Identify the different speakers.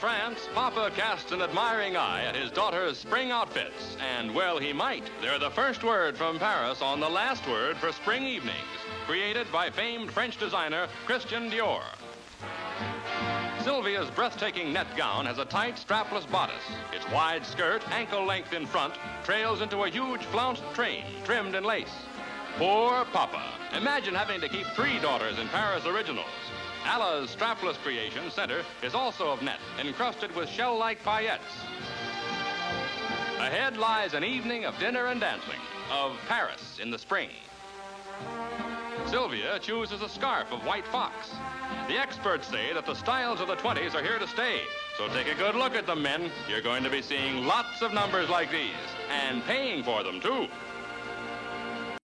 Speaker 1: France, Papa casts an admiring eye at his daughter's spring outfits. And well, he might. They're the first word from Paris on the last word for spring evenings, created by famed French designer Christian Dior. Sylvia's breathtaking net gown has a tight, strapless bodice. Its wide skirt, ankle length in front, trails into a huge flounced train trimmed in lace. Poor Papa. Imagine having to keep three daughters in Paris originals. Alla's strapless creation center is also of net, encrusted with shell-like paillettes. Ahead lies an evening of dinner and dancing, of Paris in the spring. Sylvia chooses a scarf of white fox. The experts say that the styles of the 20s are here to stay. So take a good look at them, men. You're going to be seeing lots of numbers like these, and paying for them, too.